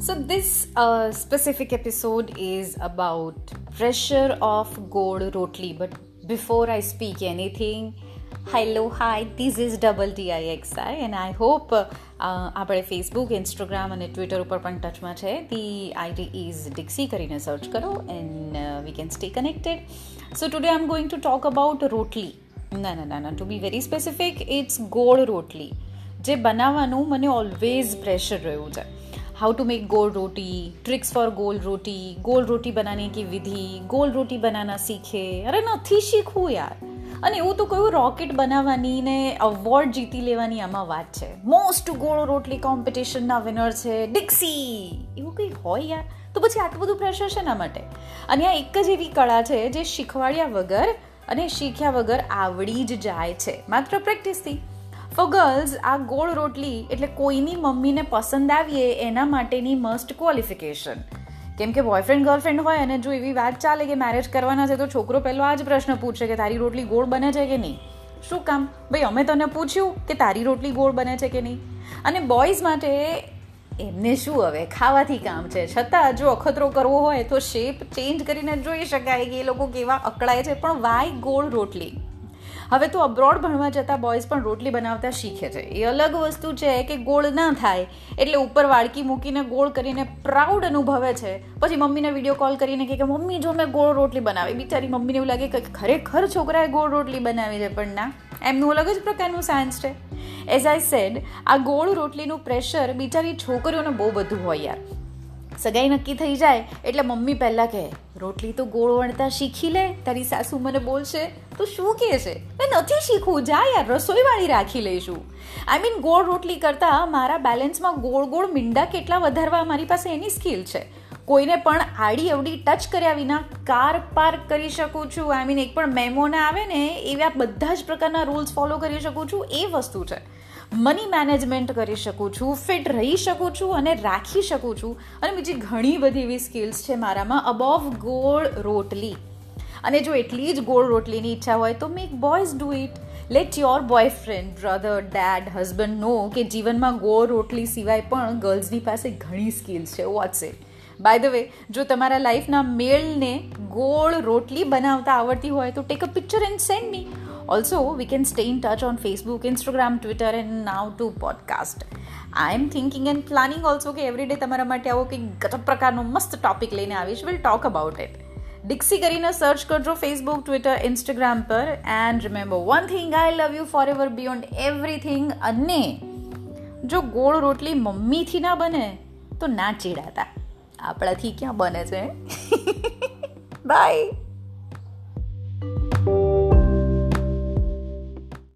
So, this uh, specific episode is about pressure of gold rotli. But before I speak anything, hello, hi, this is double DIXI, and I hope uh, આપણે Facebook Instagram અને Twitter ઉપર પણ ટચમાં છે the ID is ડિક્સી કરીને search કરો and we can stay connected so today I am going to talk about rotli ના ના ના ના to be very specific it's ગોળ રોટલી જે બનાવવાનું મને ઓલવેઝ પ્રેશર રહ્યું છે how to make goal roti tricks for गोल रोटी गोल रोटी बनाने की विधि गोल रोटी बनाना सीखे અરે નથી શીખવું યાર અને એવું તો કયું રોકેટ બનાવવાની ને અવોર્ડ જીતી લેવાની આમાં વાત છે મોસ્ટ ગોળ રોટલી કોમ્પિટિશનના વિનર છે ડિક્સી એવું કંઈ હોય યાર તો પછી આટલું બધું પ્રેશર છે ના માટે અને આ એક જ એવી કળા છે જે શીખવાડ્યા વગર અને શીખ્યા વગર આવડી જ જાય છે માત્ર પ્રેક્ટિસથી ફોર ગર્લ્સ આ ગોળ રોટલી એટલે કોઈની મમ્મીને પસંદ આવીએ એના માટેની મસ્ટ ક્વોલિફિકેશન કેમ કે બોયફ્રેન્ડ ગર્લફ્રેન્ડ હોય અને જો એવી વાત ચાલે કે મેરેજ કરવાના છે તો છોકરો પહેલો આ જ પ્રશ્ન પૂછે કે તારી રોટલી ગોળ બને છે કે નહીં? શું કામ? ભાઈ, અમે તને પૂછ્યું કે તારી રોટલી ગોળ બને છે કે નહીં? અને બોયઝ માટે એમને શું હવે? ખાવાથી કામ છે. છતાં જો અખતરો કરવો હોય તો શેપ ચેન્જ કરીને જોઈ શકાય કે એ લોકો કેવા અકળાય છે. પણ વાય ગોળ રોટલી? હવે તો અબ્રોડ ભણવા જતા બોયઝ પણ રોટલી બનાવતા શીખે છે. એ અલગ વસ્તુ છે કે ગોળ ના થાય, એટલે ઉપર વાડકી મૂકીને ગોળ કરીને પ્રાઉડ અનુભવે છે. પછી મમ્મીને વીડિયો કોલ કરીને કહે કે, મમ્મી, જો મેં ગોળ રોટલી બનાવી. બિચારી મમ્મીને એવું લાગે કે ખરેખર છોકરાએ ગોળ રોટલી બનાવી છે, પણ ના. એમનું અલગ જ પ્રકારનું સાયન્સ છે. એઝ આઈ સેડ આ ગોળ રોટલીનું પ્રેશર બિચારી છોકરીઓને બહુ બધું હોય યાર. સગાઈ નક્કી થઈ જાય એટલે મમ્મી પહેલાં કહે, રોટલી તો ગોળ વણતા શીખી લે, તારી સાસુ મને બોલશે, તો શું કહે છે? મેં નથી શીખવું, જા યાર, રસોઈવાળી રાખી લઈશું. આઈ મીન ગોળ રોટલી કરતાં મારા બેલેન્સમાં ગોળ ગોળ મીંડા કેટલા વધારવા મારી પાસે એની સ્કિલ છે. કોઈને પણ આડી અવડી ટચ કર્યા વિના કાર પાર્ક કરી શકું છું. આઈ મીન એક પણ મેમો ના આવે ને, એવા બધા જ પ્રકારના રૂલ્સ ફોલો કરી શકું છું. એ વસ્તુ છે. મની મેનેજમેન્ટ કરી શકું છું ફિટ રહી શકું છું અને રાખી શકું છું. અને બીજી ઘણી બધી એવી સ્કિલ્સ છે મારામાં અબોવ ગોળ રોટલી. અને જો એટલી જ ગોળ રોટલીની ઈચ્છા હોય તો make boys do it let your boyfriend brother dad husband નો કે જીવનમાં ગોળ રોટલી સિવાય પણ ગર્લ્સની પાસે ઘણી સ્કિલ્સ છે. What's it by the way જો તમારા લાઈફના મેળને ગોળ રોટલી બનાવતા આવડતી હોય તો take a picture and send me also we can stay in touch on Facebook Instagram Twitter and now to podcast I am thinking and planning also કે every day તમારા માટે આવો કંઈક ગજબ પ્રકારનો મસ્ત ટોપિક લઈને આવીશ. Will talk about it Dixie કરીને સર્ચ કરજો ફેસબુક ટ્વિટર ઇન્સ્ટાગ્રામ પર. And remember one thing I love you forever beyond everything અને જો ગોળ રોટલી મમ્મીથી ના બને, તો ના ચીડાતા. આપણાથી ક્યાં બને છે? બાય